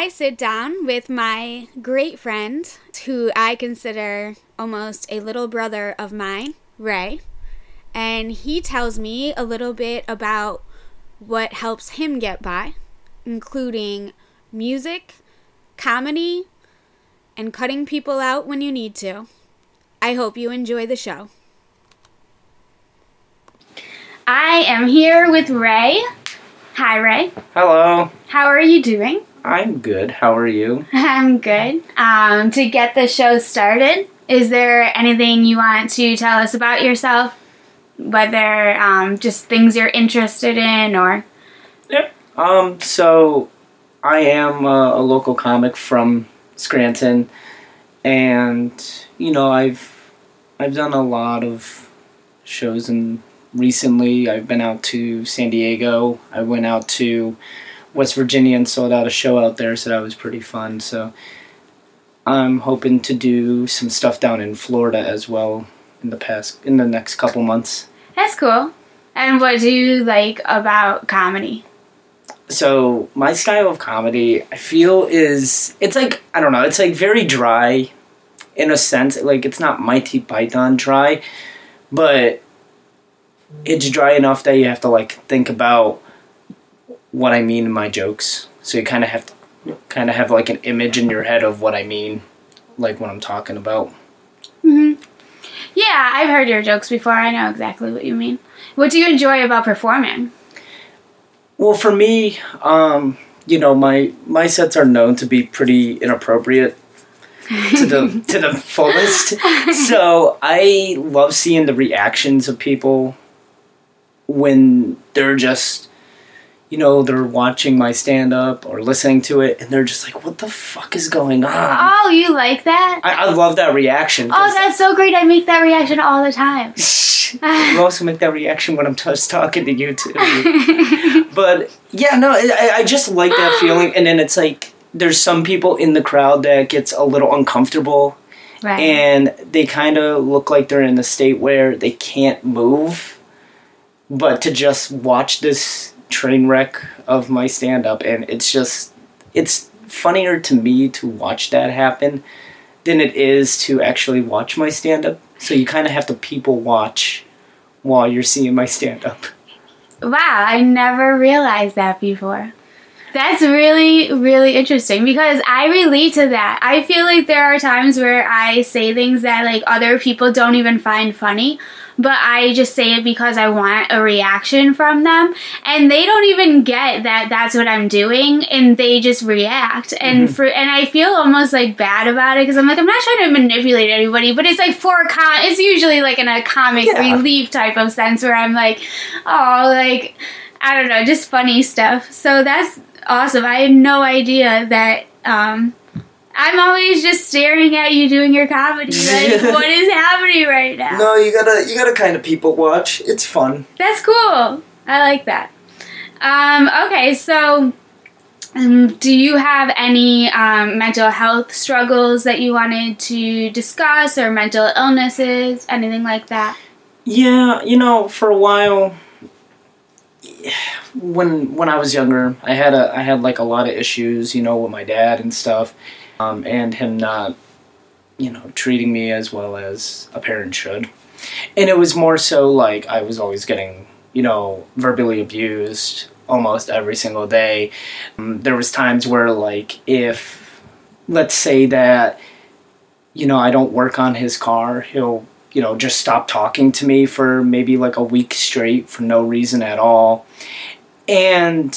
I sit down with my great friend, who I consider almost a little brother of mine, Ray, and he tells me a little bit about what helps him get by, including music, comedy, and cutting people out when you need to. I hope you enjoy the show. I am here with Ray. Hi, Ray. Hello. How are you doing? I'm good. How are you? I'm good. Um, to get the show started, is there anything you want to tell us about yourself? Whether um, just things you're interested in or. Yep. Um, so, I am a, a local comic from Scranton, and you know I've I've done a lot of shows and recently I've been out to San Diego. I went out to West Virginia and sold out a show out there, so that was pretty fun. So I'm hoping to do some stuff down in Florida as well in the past in the next couple months. That's cool. And what do you like about comedy? So my style of comedy, I feel, is it's like I don't know, it's like very dry, in a sense. Like it's not Monty Python dry, but it's dry enough that you have to like think about what I mean in my jokes. So you kind of have to kind of have like an image in your head of what I mean, like what I'm talking about. hmm Yeah, I've heard your jokes before. I know exactly what you mean. What do you enjoy about performing? Well, for me, um, you know, my my sets are known to be pretty inappropriate to the to the fullest. So I love seeing the reactions of people when they're just you know, they're watching my stand up or listening to it and they're just like, what the fuck is going on? Oh, you like that? I, I love that reaction. Oh, that's so great. I make that reaction all the time. you also make that reaction when I'm just talking to you too. but yeah, no, I, I just like that feeling. And then it's like there's some people in the crowd that gets a little uncomfortable, Right. and they kind of look like they're in a state where they can't move. But to just watch this train wreck of my stand up, and it's just it's funnier to me to watch that happen than it is to actually watch my stand up. So you kind of have to people watch while you're seeing my stand up. Wow, I never realized that before. That's really, really interesting because I relate to that. I feel like there are times where I say things that like other people don't even find funny, but I just say it because I want a reaction from them, and they don't even get that that's what I'm doing, and they just react. And for and I feel almost like bad about it because I'm like I'm not trying to manipulate anybody, but it's like for com. It's usually like in a comic Yeah. relief type of sense where I'm like, oh, like I don't know, just funny stuff. So that's awesome. I had no idea that. Um, I'm always just staring at you doing your comedy. Like, what is happening right now? No, you gotta you gotta kind of people watch. It's fun. That's cool. I like that. Um, okay, so um, do you have any um, mental health struggles that you wanted to discuss or mental illnesses, anything like that? Yeah, you know, for a while when when I was younger, I had a I had like a lot of issues, you know, with my dad and stuff, um, and him not, you know, treating me as well as a parent should. And it was more so like I was always getting, you know, verbally abused almost every single day. Um, there was times where like if let's say that you know, I don't work on his car, he'll you know, just stop talking to me for maybe like a week straight for no reason at all. And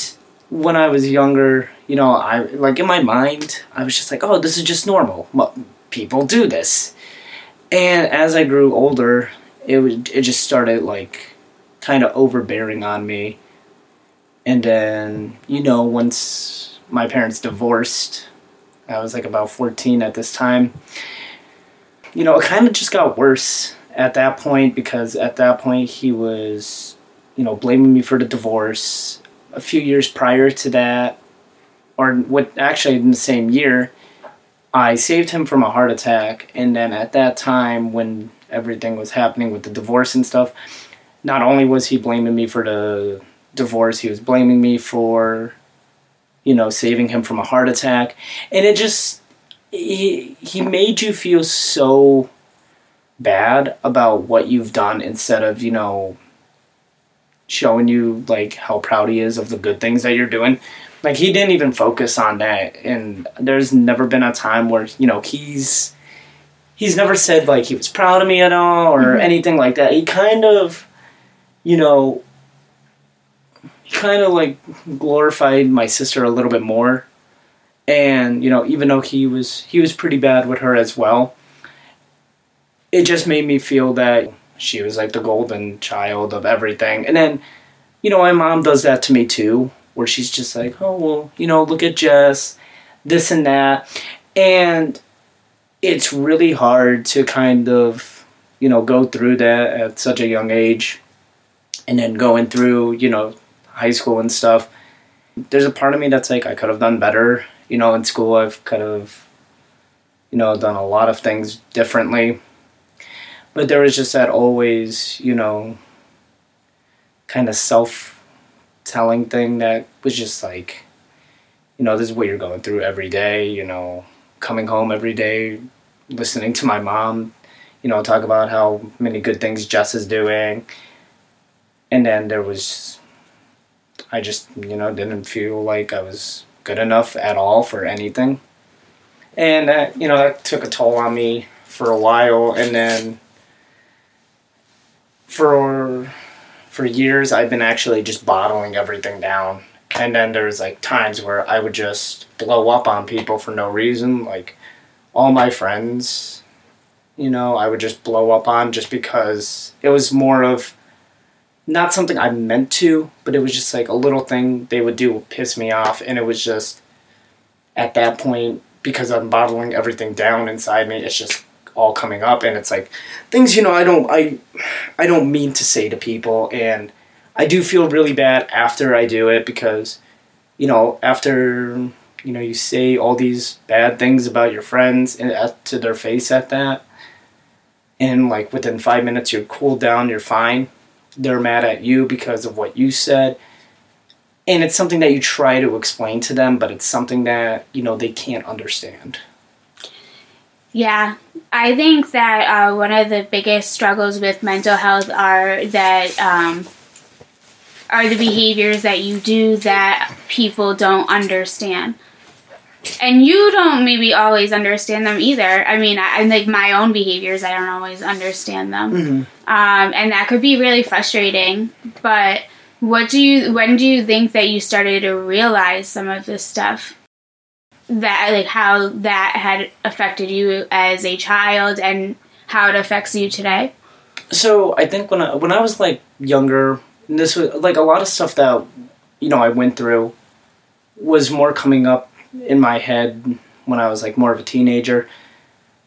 when I was younger, you know, I like in my mind, I was just like, oh, this is just normal. People do this. And as I grew older, it was it just started like kind of overbearing on me. And then, you know, once my parents divorced, I was like about 14 at this time you know, it kind of just got worse at that point because at that point he was, you know, blaming me for the divorce. A few years prior to that, or what actually in the same year, I saved him from a heart attack. And then at that time, when everything was happening with the divorce and stuff, not only was he blaming me for the divorce, he was blaming me for you know, saving him from a heart attack. And it just, he, he made you feel so bad about what you've done instead of, you know, showing you like how proud he is of the good things that you're doing. Like he didn't even focus on that and there's never been a time where, you know, he's he's never said like he was proud of me at all or mm-hmm. anything like that. He kind of you know he kind of like glorified my sister a little bit more. And, you know, even though he was he was pretty bad with her as well, it just made me feel that she was like the golden child of everything. And then, you know, my mom does that to me too, where she's just like, oh, well, you know, look at Jess, this and that. And it's really hard to kind of, you know, go through that at such a young age and then going through, you know, high school and stuff. There's a part of me that's like, I could have done better. You know, in school, I've kind of, you know, done a lot of things differently but there was just that always, you know, kind of self telling thing that was just like, you know, this is what you're going through every day, you know, coming home every day, listening to my mom, you know, talk about how many good things Jess is doing. And then there was, I just, you know, didn't feel like I was good enough at all for anything. And, that, you know, that took a toll on me for a while. And then, for for years I've been actually just bottling everything down. And then there's like times where I would just blow up on people for no reason, like all my friends, you know, I would just blow up on just because it was more of not something I meant to, but it was just like a little thing they would do would piss me off and it was just at that point because I'm bottling everything down inside me, it's just all coming up and it's like things you know I don't I I don't mean to say to people and I do feel really bad after I do it because you know after you know you say all these bad things about your friends and to their face at that and like within 5 minutes you're cooled down you're fine they're mad at you because of what you said and it's something that you try to explain to them but it's something that you know they can't understand yeah, I think that uh, one of the biggest struggles with mental health are that um, are the behaviors that you do that people don't understand, and you don't maybe always understand them either. I mean, I, like my own behaviors, I don't always understand them, mm-hmm. um, and that could be really frustrating. But what do you? When do you think that you started to realize some of this stuff? That like how that had affected you as a child and how it affects you today? So I think when I when I was like younger, this was like a lot of stuff that you know I went through was more coming up in my head when I was like more of a teenager,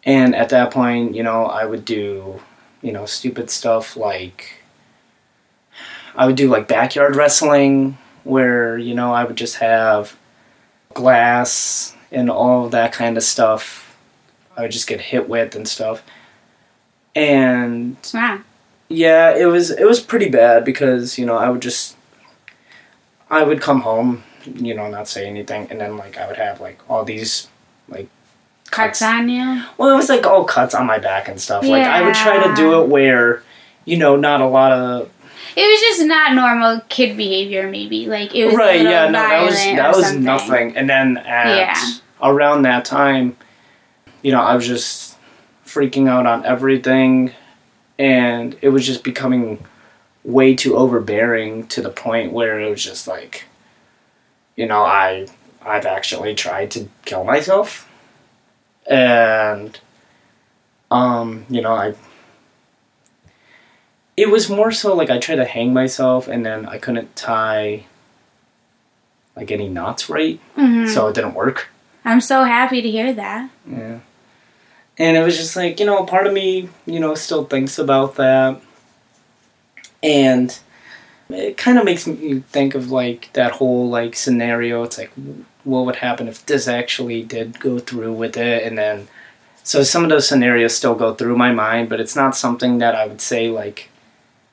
and at that point, you know, I would do you know stupid stuff like I would do like backyard wrestling where you know I would just have glass and all that kind of stuff. I would just get hit with and stuff. And yeah. yeah, it was it was pretty bad because, you know, I would just I would come home, you know, not say anything and then like I would have like all these like cuts, cuts on you. Well, it was like all cuts on my back and stuff. Yeah. Like I would try to do it where you know, not a lot of it was just not normal kid behavior, maybe. Like it was right. yeah, no, that was that was nothing. And then at yeah. Around that time, you know, I was just freaking out on everything, and it was just becoming way too overbearing to the point where it was just like, you know, I I've actually tried to kill myself, and um, you know, I it was more so like I tried to hang myself and then I couldn't tie like any knots right, mm-hmm. so it didn't work. I'm so happy to hear that. Yeah. And it was just like, you know, part of me, you know, still thinks about that. And it kind of makes me think of like that whole like scenario. It's like, what would happen if this actually did go through with it? And then, so some of those scenarios still go through my mind, but it's not something that I would say like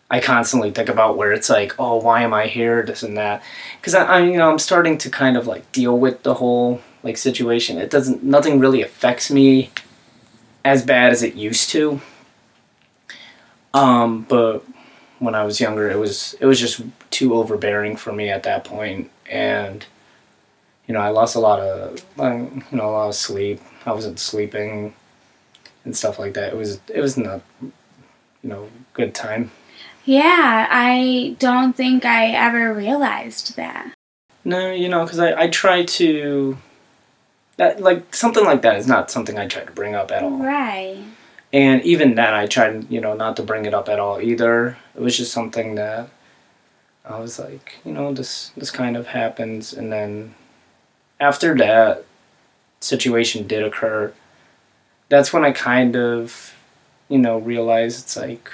I constantly think about where it's like, oh, why am I here? This and that, because I, I'm, you know, I'm starting to kind of like deal with the whole like situation. It doesn't, nothing really affects me as bad as it used to. Um, but when I was younger, it was it was just too overbearing for me at that point, and you know, I lost a lot of you know a lot of sleep. I wasn't sleeping and stuff like that. It was it was not you know good time. Yeah, I don't think I ever realized that. No, you know, because I I try to that like something like that is not something I try to bring up at all. Right. And even then, I tried, you know, not to bring it up at all either. It was just something that I was like, you know, this this kind of happens, and then after that situation did occur, that's when I kind of, you know, realized it's like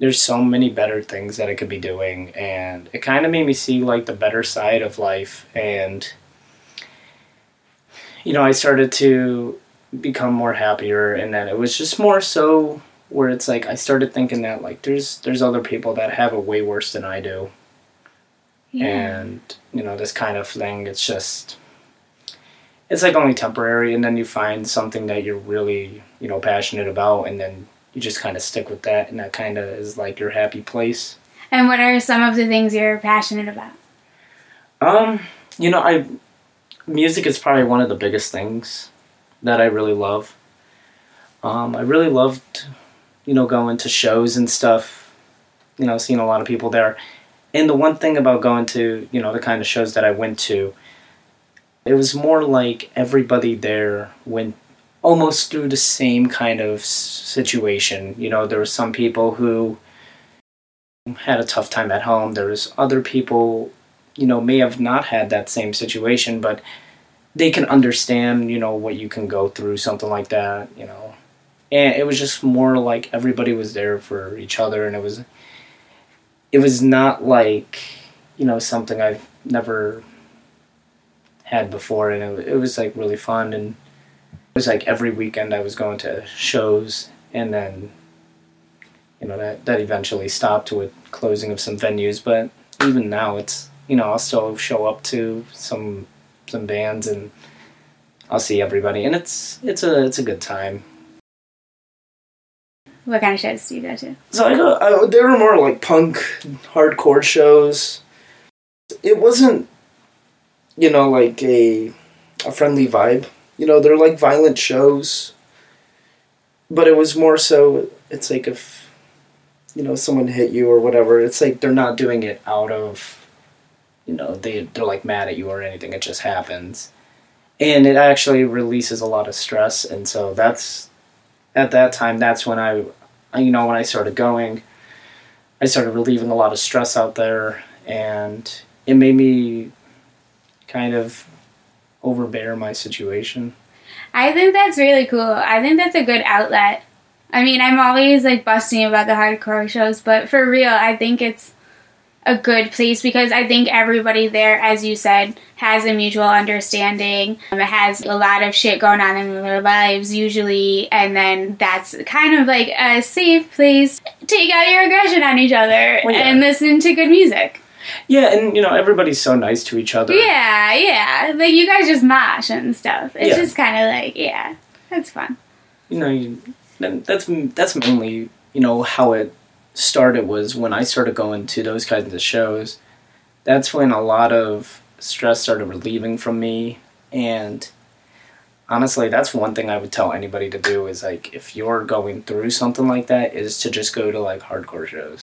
there's so many better things that I could be doing, and it kind of made me see like the better side of life, and you know, I started to become more happier and then it was just more so where it's like I started thinking that like there's there's other people that have it way worse than I do. Yeah. And you know, this kind of thing it's just it's like only temporary and then you find something that you're really, you know, passionate about and then you just kind of stick with that and that kind of is like your happy place. And what are some of the things you're passionate about? Um, you know, I music is probably one of the biggest things that I really love. Um, I really loved, you know, going to shows and stuff. You know, seeing a lot of people there. And the one thing about going to, you know, the kind of shows that I went to, it was more like everybody there went almost through the same kind of situation. You know, there were some people who had a tough time at home. There was other people, you know, may have not had that same situation, but they can understand, you know, what you can go through, something like that, you know. And it was just more like everybody was there for each other, and it was, it was not like, you know, something I've never had before, and it, it was like really fun, and it was like every weekend I was going to shows, and then, you know, that that eventually stopped with closing of some venues, but even now it's, you know, I'll still show up to some some bands and I'll see everybody and it's it's a it's a good time. What kind of shows do you go to? So I go. I, they were more like punk, hardcore shows. It wasn't, you know, like a a friendly vibe. You know, they're like violent shows. But it was more so. It's like if, you know, someone hit you or whatever. It's like they're not doing it out of you know they they're like mad at you or anything it just happens. And it actually releases a lot of stress and so that's at that time that's when i you know when i started going i started relieving a lot of stress out there and it made me kind of overbear my situation. I think that's really cool. I think that's a good outlet. I mean i'm always like busting about the hardcore shows but for real i think it's a good place because I think everybody there, as you said, has a mutual understanding. Um, has a lot of shit going on in their lives usually, and then that's kind of like a safe place. To take out your aggression on each other well, yeah. and listen to good music. Yeah, and you know everybody's so nice to each other. Yeah, yeah. Like you guys just mosh and stuff. It's yeah. just kind of like yeah, that's fun. You know, you, that's that's mainly you know how it started was when I started going to those kinds of shows. That's when a lot of stress started relieving from me and honestly that's one thing i would tell anybody to do is like if you're going through something like that is to just go to like hardcore shows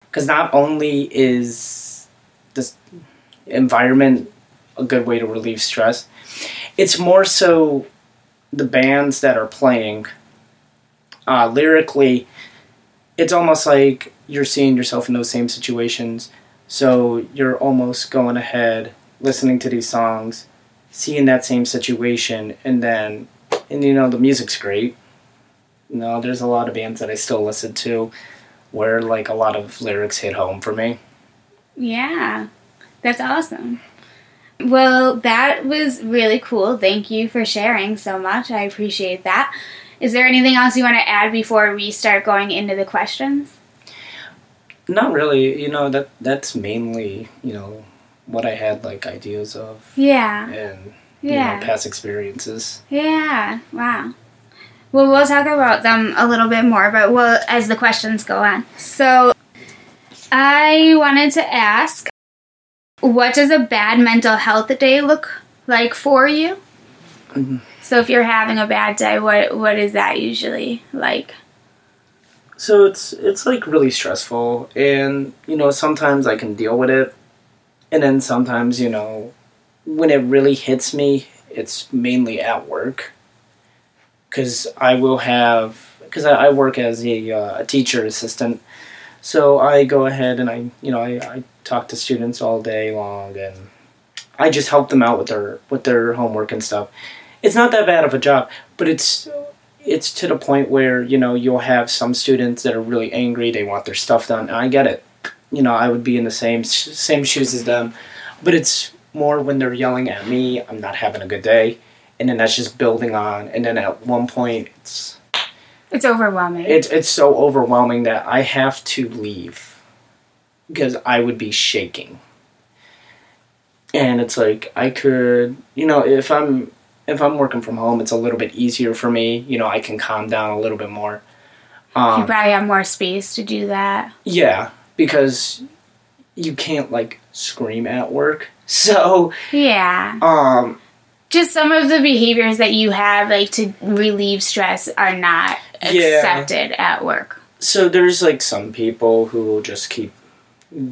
because not only is this environment a good way to relieve stress it's more so the bands that are playing uh, lyrically it's almost like you're seeing yourself in those same situations. So you're almost going ahead, listening to these songs, seeing that same situation, and then, and you know, the music's great. You know, there's a lot of bands that I still listen to where like a lot of lyrics hit home for me. Yeah, that's awesome. Well, that was really cool. Thank you for sharing so much. I appreciate that. Is there anything else you want to add before we start going into the questions? Not really. You know that that's mainly you know what I had like ideas of Yeah. and you Yeah. know past experiences. Yeah. Wow. Well, we'll talk about them a little bit more, but we'll as the questions go on. So, I wanted to ask, what does a bad mental health day look like for you? Mhm. So, if you're having a bad day, what what is that usually like? So it's it's like really stressful, and you know sometimes I can deal with it, and then sometimes you know when it really hits me, it's mainly at work. Because I will have because I, I work as a, uh, a teacher assistant, so I go ahead and I you know I, I talk to students all day long, and I just help them out with their with their homework and stuff. It's not that bad of a job, but it's it's to the point where you know you'll have some students that are really angry they want their stuff done. And i get it. You know i would be in the same same shoes as them. But it's more when they're yelling at me i'm not having a good day and then that's just building on. And then at one point it's It's overwhelming. it's it's so overwhelming that i have to leave because i would be shaking. And it's like i could you know if i'm if i'm working from home it's a little bit easier for me you know i can calm down a little bit more you um, probably have more space to do that. yeah because you can't like scream at work so Yeah. um Just some of the behaviors that you have, like to relieve stress, are not Yeah. accepted at work. so there's like some people who will just keep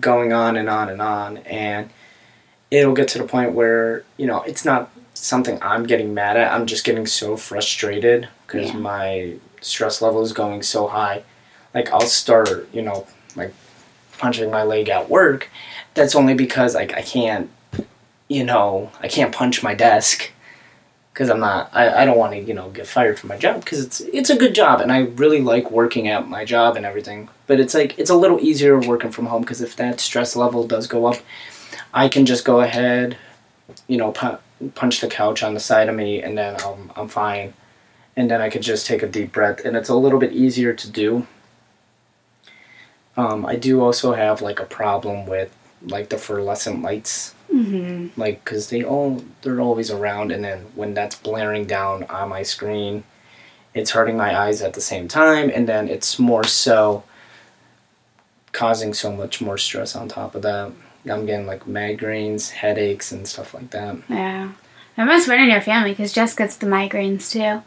going on and on and on and it'll get to the point where you know it's not something i'm getting mad at i'm just getting so frustrated because Yeah. my stress level is going so high like i'll start you know like punching my leg at work that's only because like i can't you know i can't punch my desk because I'm not. I, I don't want to you know get fired from my job because it's it's a good job and I really like working at my job and everything. But it's like it's a little easier working from home because if that stress level does go up, I can just go ahead, you know, punch the couch on the side of me and then I'm I'm fine, and then I could just take a deep breath and it's a little bit easier to do. Um, I do also have like a problem with like the fluorescent lights Mm-hmm. like because they all they're always around and then when that's blaring down on my screen it's hurting my eyes at the same time and then it's more so causing so much more stress on top of that i'm getting like migraines headaches and stuff like that Yeah. That must run in your family because Jess gets the migraines too.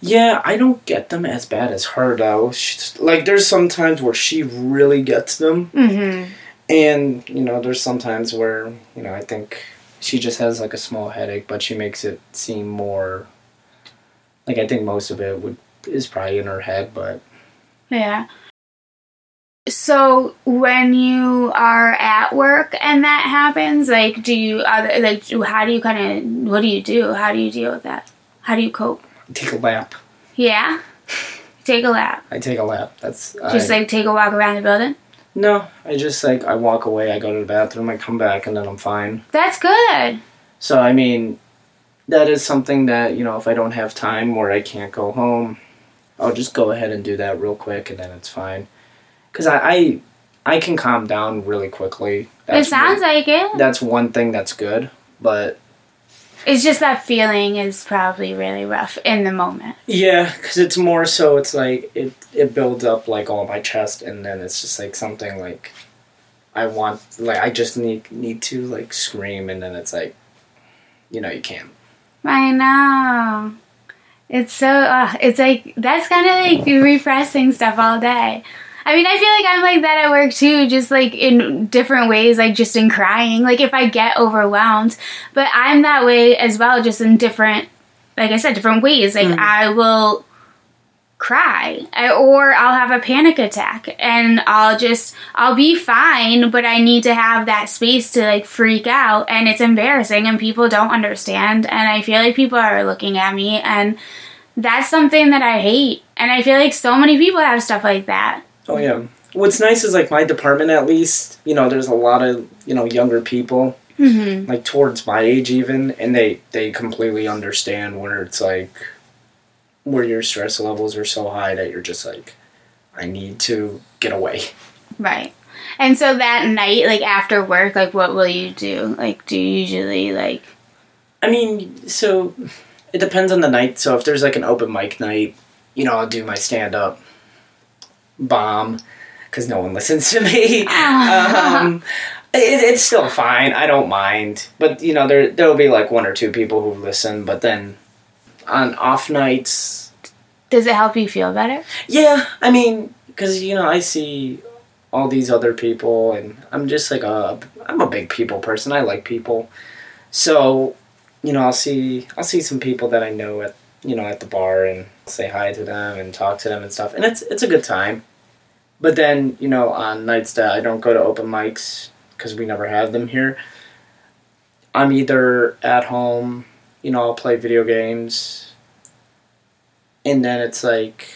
yeah i don't get them as bad as her though She's, like there's some times where she really gets them Mm-hmm. And you know, there's sometimes where you know I think she just has like a small headache, but she makes it seem more like I think most of it would is probably in her head, but Yeah. So when you are at work and that happens, like, do you other like how do you kind of what do you do? How do you deal with that? How do you cope? Take a lap. Yeah. Take a lap. I take a lap. That's Just I, like take a walk around the building. no. I just like I walk away. I go to the bathroom. I come back, and then I'm fine. That's good. So I mean, that is something that you know if I don't have time or I can't go home, I'll just go ahead and do that real quick, and then it's fine. Because I, I I can calm down really quickly. it sounds like it. that's one thing that's good but It's just that feeling is probably really rough in the moment. yeah because it's more so it's like it it builds up like all my chest and then it's just like something like i want like i just need need to like scream and then it's like you know you can't I know. It's so. Uh, it's like that's kind of like repressing stuff all day. I mean, I feel like I'm like that at work too, just like in different ways, like just in crying. Like if I get overwhelmed, but I'm that way as well, just in different, like I said, different ways. Like mm. I will cry I, or I'll have a panic attack and I'll just I'll be fine but I need to have that space to like freak out and it's embarrassing and people don't understand and I feel like people are looking at me and that's something that I hate and I feel like so many people have stuff like that oh yeah what's nice is like my department at least you know there's a lot of you know younger people mm-hmm. like towards my age even and they they completely understand where it's like where your stress levels are so high that you're just like i need to get away right And so that night, like after work, like what will you do? Like, do you usually like? I mean, so it depends on the night. So if there's like an open mic night, you know, I'll do my stand up bomb because no one listens to me. um, it, it's still fine. I don't mind. But you know, there there'll be like one or two people who listen. But then on off nights, Does it help you feel better? yeah, I mean, because you know, I see all these other people, and I'm just like a I'm a big people person. I like people, so you know, I'll see I'll see some people that I know at you know at the bar and say hi to them and talk to them and stuff, and it's it's a good time. But then you know, on nights that I don't go to open mics because we never have them here, I'm either at home, you know, I'll play video games, and then it's like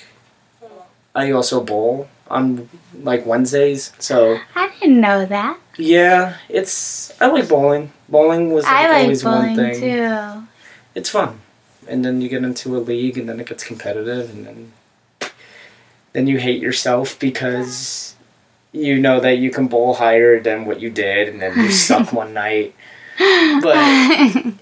I also bowl on like Wednesdays. So I didn't know that. yeah, it's I like bowling. Bowling was like, I like always bowling one thing. too. It's fun, and then you get into a league, and then it gets competitive, and then then you hate yourself because you know that you can bowl higher than what you did, and then you suck one night. But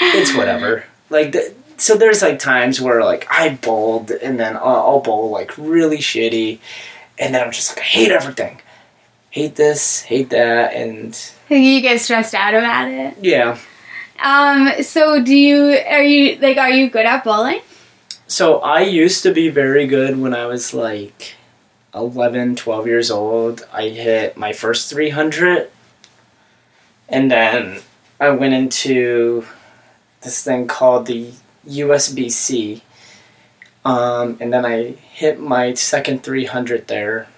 it's whatever. Like, the, so there's like times where like I bowled and then I'll, I'll bowl like really shitty, and then I'm just like I hate everything, hate this, hate that, and you get stressed out about it. yeah. Um. So, do you are you like are you good at bowling? So I used to be very good when I was like 11, 12 years old. I hit my first 300, and then I went into this thing called the USBC. Um, and then I hit my second 300 there.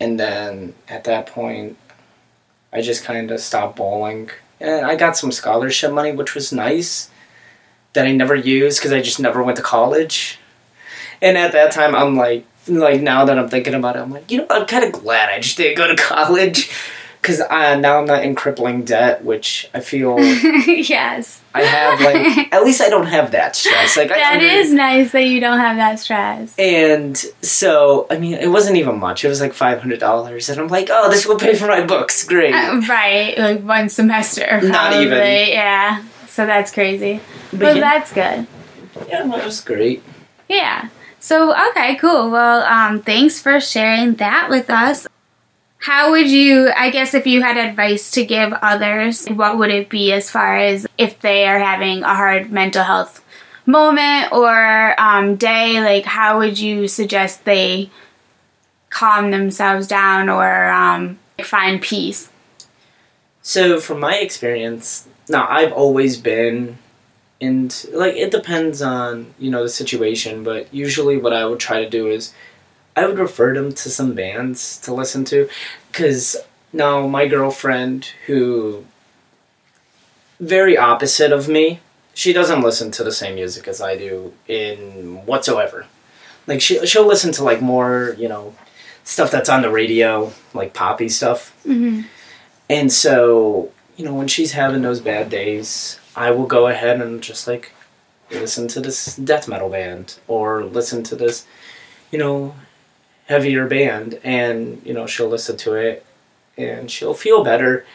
And then at that point, I just kind of stopped bowling. And I got some scholarship money, which was nice, that I never used because I just never went to college. And at that time, I'm like, like now that I'm thinking about it, I'm like, you know, I'm kind of glad I just didn't go to college because uh, now I'm not in crippling debt, which I feel yes. I have. Like, at least I don't have that stress. Like, I That under- is nice that you don't have that stress. And so, I mean, it wasn't even much. It was like five hundred dollars, and I'm like, oh, this will pay for my books. Great. Uh, right, like one semester. Probably. Not even. Yeah. So that's crazy. But Well, yeah, that's good. yeah, it was great. Yeah. So okay, cool. Well, um, thanks for sharing that with us. How would you? I guess if you had advice to give others, what would it be as far as if they are having a hard mental health moment or um, day? Like, how would you suggest they calm themselves down or um, find peace? So, from my experience, now I've always been, and like it depends on you know the situation, but usually what I would try to do is I would refer them to some bands to listen to, because now my girlfriend who very opposite of me, she doesn't listen to the same music as I do in whatsoever. Like she she'll listen to like more you know stuff that's on the radio, like poppy stuff. Mm-hmm. And so, you know, when she's having those bad days, I will go ahead and just like listen to this death metal band or listen to this, you know, heavier band. And, you know, she'll listen to it and she'll feel better.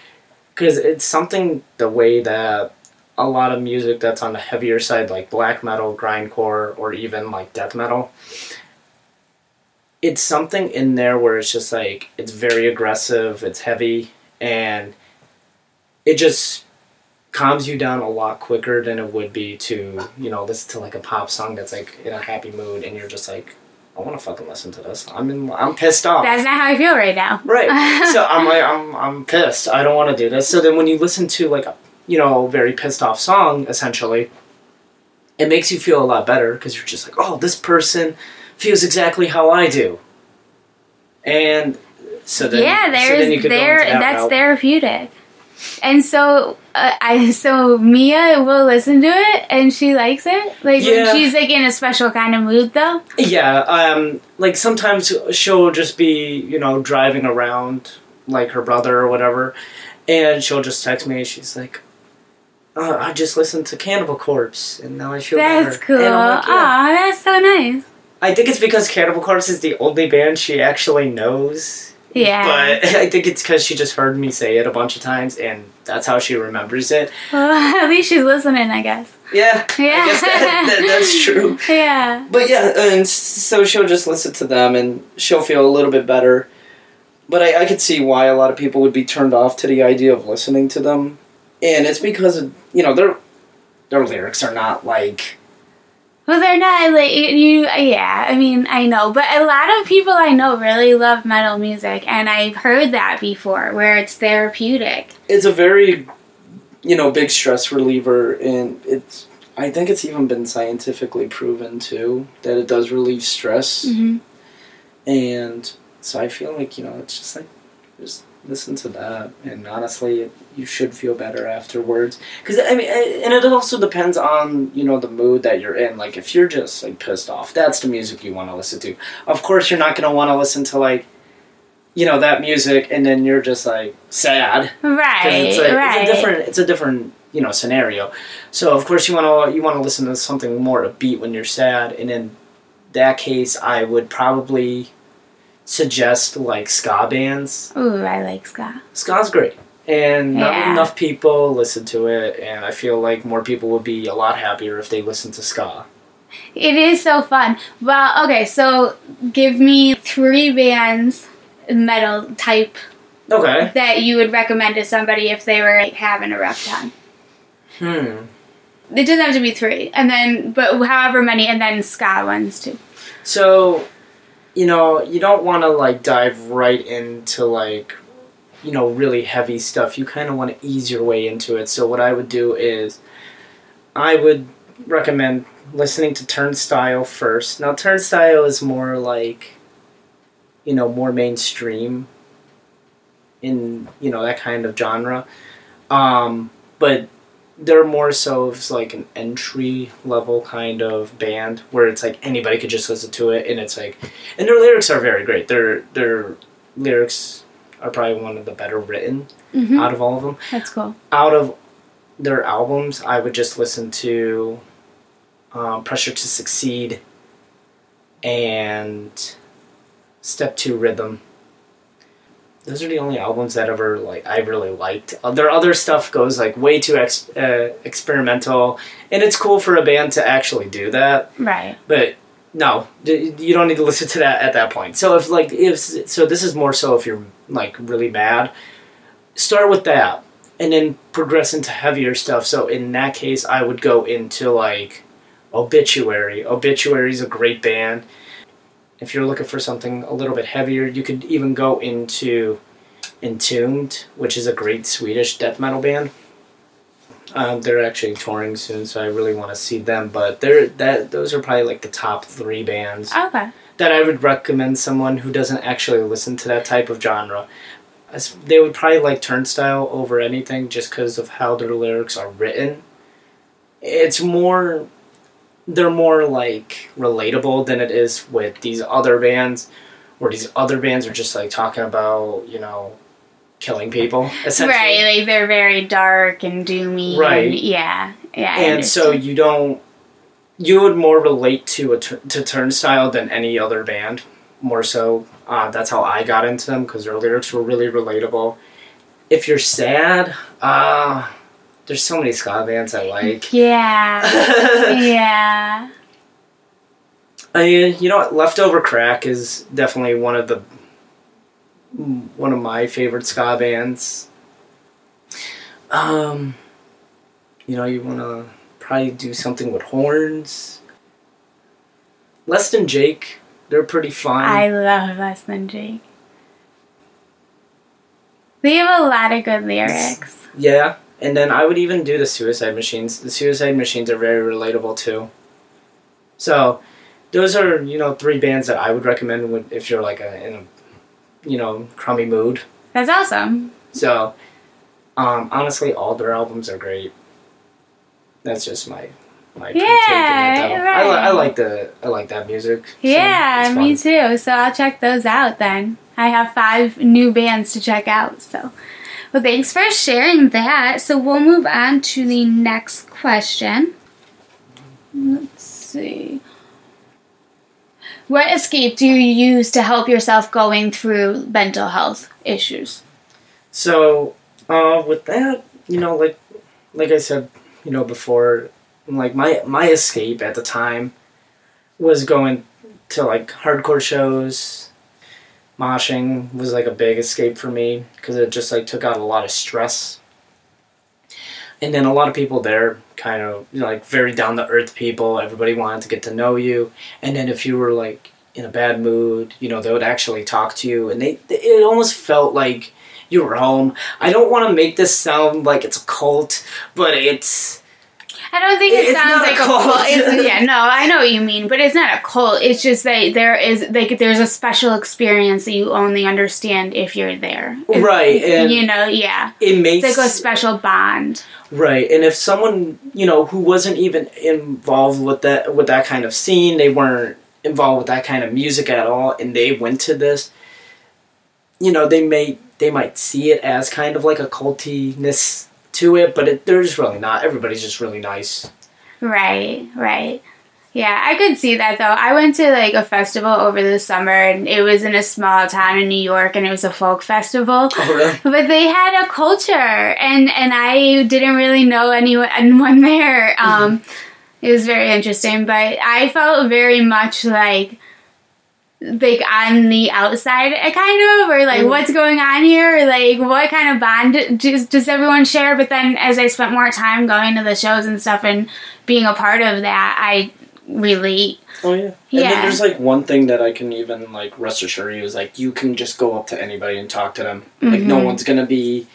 Because it's something the way that a lot of music that's on the heavier side like black metal, grindcore or even like death metal it's something in there where it's just like it's very aggressive, it's heavy, and it just calms you down a lot quicker than it would be to you know listen to like a pop song that's like in a happy mood and you're just like I want to fucking listen to this. I'm in. I'm pissed off. That's not how I feel right now. Right. so I'm like, I'm, I'm pissed. I don't want to do this. So then when you listen to like a, you know, very pissed off song, essentially, it makes you feel a lot better because you're just like, oh, this person feels exactly how I do. And so then, yeah, so there's then you could go there. That's route. therapeutic. And so uh, I so Mia will listen to it and she likes it. Like Yeah. she's like in a special kind of mood though. Yeah, um, like sometimes she'll just be, you know, driving around like her brother or whatever, and she'll just text me. and She's like, uh, "I just listened to Cannibal Corpse, and now I feel better. That's better." cool. And I'm Aw, that's so nice. I think it's because Cannibal Corpse is the only band she actually knows, Yeah. But I think it's because she just heard me say it a bunch of times, and that's how she remembers it. Well, at least she's listening, I guess. Yeah, Yeah. I guess that, that, that's true. Yeah. But yeah, and so she'll just listen to them, and she'll feel a little bit better. But I, I could see why a lot of people would be turned off to the idea of listening to them, and it's because of you know their their lyrics are not like Well, they're not like you. Yeah, I mean, I know, but a lot of people I know really love metal music, and I've heard that before, where it's therapeutic. it's a very you know big stress reliever, and it's I think it's even been scientifically proven too that it does relieve stress, hmm and so I feel like you know it's just like just listen to that, and honestly, you should feel better afterwards. Because I mean, and it also depends on you know the mood that you're in. Like if you're just like pissed off, that's the music you want to listen to. Of course, you're not gonna want to listen to like you know that music, and then you're just like sad. Right. it's a, right. it's a different it's a different you know scenario. So of course you want to you want to listen to something more upbeat when you're sad, and in that case, I would probably suggest like ska bands. Ooh, I like ska. Ska's great, and not Yeah. enough people listen to it, and I feel like more people would be a lot happier if they listened to ska. It is so fun. Well, okay, so give me three bands, metal type, Okay. that you would recommend to somebody if they were like, having a rough time. Hmm. It doesn't have to be three, and then but however many, and then ska ones too. So, you know, you don't want to like dive right into like, you know, really heavy stuff. You kind of want to ease your way into it. So, what I would do is, I would recommend listening to Turnstile first. Now, Turnstile is more like, you know, more mainstream in, you know, that kind of genre. Um, but they're more so of like an entry level kind of band where it's like anybody could just listen to it and it's like and their lyrics are very great their their lyrics are probably one of the better written Mm-hmm. out of all of them That's cool. out of their albums i would just listen to um, pressure to succeed and step two rhythm those are the only albums that ever like I really liked. Uh, Their other stuff goes like way too ex- uh, experimental, and it's cool for a band to actually do that. Right. But no, you don't need to listen to that at that point. So if like if so, this is more so if you're like really mad. Start with that, and then progress into heavier stuff. So in that case, I would go into like Obituary. Obituary is a great band. If you're looking for something a little bit heavier, you could even go into Entombed, which is a great Swedish death metal band. Um, they're actually touring soon, so I really want to see them. But they're that those are probably like the top three bands Okay. that I would recommend someone who doesn't actually listen to that type of genre. As they would probably like Turnstile over anything just because of how their lyrics are written. It's more, they're more like relatable than it is with these other bands, where these other bands are just like talking about, you know, killing people, essentially. Right. Like they're very dark and doomy. Right. And, yeah. Yeah. I and so you don't you would more relate to a tur- to turnstile than any other band more so uh, that's how i got into them because their lyrics were really relatable if you're sad uh there's so many ska bands i like Yeah. yeah. I, mean, you know what leftover crack is definitely one of the one of my favorite ska bands um you know you want to probably do something with horns less than jake they're pretty fun I love Less Than Jake. They have a lot of good lyrics. yeah and then i would even do the suicide machines the suicide machines are very relatable too so those are you know three bands that i would recommend if you're like a, in a you know crummy mood That's awesome. So, um, honestly, all their albums are great. That's just my my Yeah, though. I, right. li- I like the I like that music. Yeah, it's me too. So I'll check those out then. I have five new bands to check out. So, well, thanks for sharing that. So we'll move on to the next question. Let's see. What escape do you use to help yourself going through mental health issues? So, uh, with that, you know, like, like I said, you know, before, like my my escape at the time was going to like hardcore shows. Moshing was like a big escape for me because it just like took out a lot of stress. And then a lot of people there, kind of you know, like very down to earth people. Everybody wanted to get to know you, and then if you were like in a bad mood, you know, they would actually talk to you, and they it almost felt like you were home. I don't want to make this sound like it's a cult, but it's I don't think it It's sounds a like a cult. cult. It's, yeah, no, I know what you mean, but it's not a cult. It's just that there is like there's a special experience that you only understand if you're there. It's- Right, and- you know, yeah, it makes it's like a special bond. Right, and if someone you know who wasn't even involved with that with that kind of scene, they weren't involved with that kind of music at all, and they went to this, you know, they may they might see it as kind of like a cultiness to it, but it, they're just really not. Everybody's just really nice. Right, right. Yeah, I could see that though. I went to like a festival over the summer and it was in a small town in New York and it was a folk festival. Oh, really? But they had a culture and and I didn't really know anyone anyone there. Um it was very interesting, but I felt very much like like on the outside uh, kind of or like Mhm. what's going on here or like what kind of bond does, does everyone share but then as i spent more time going to the shows and stuff and being a part of that i relate Oh yeah. And Yeah. then there's like one thing that I can even like rest assure you is like you can just go up to anybody and talk to them. Like no Mhm. one's gonna be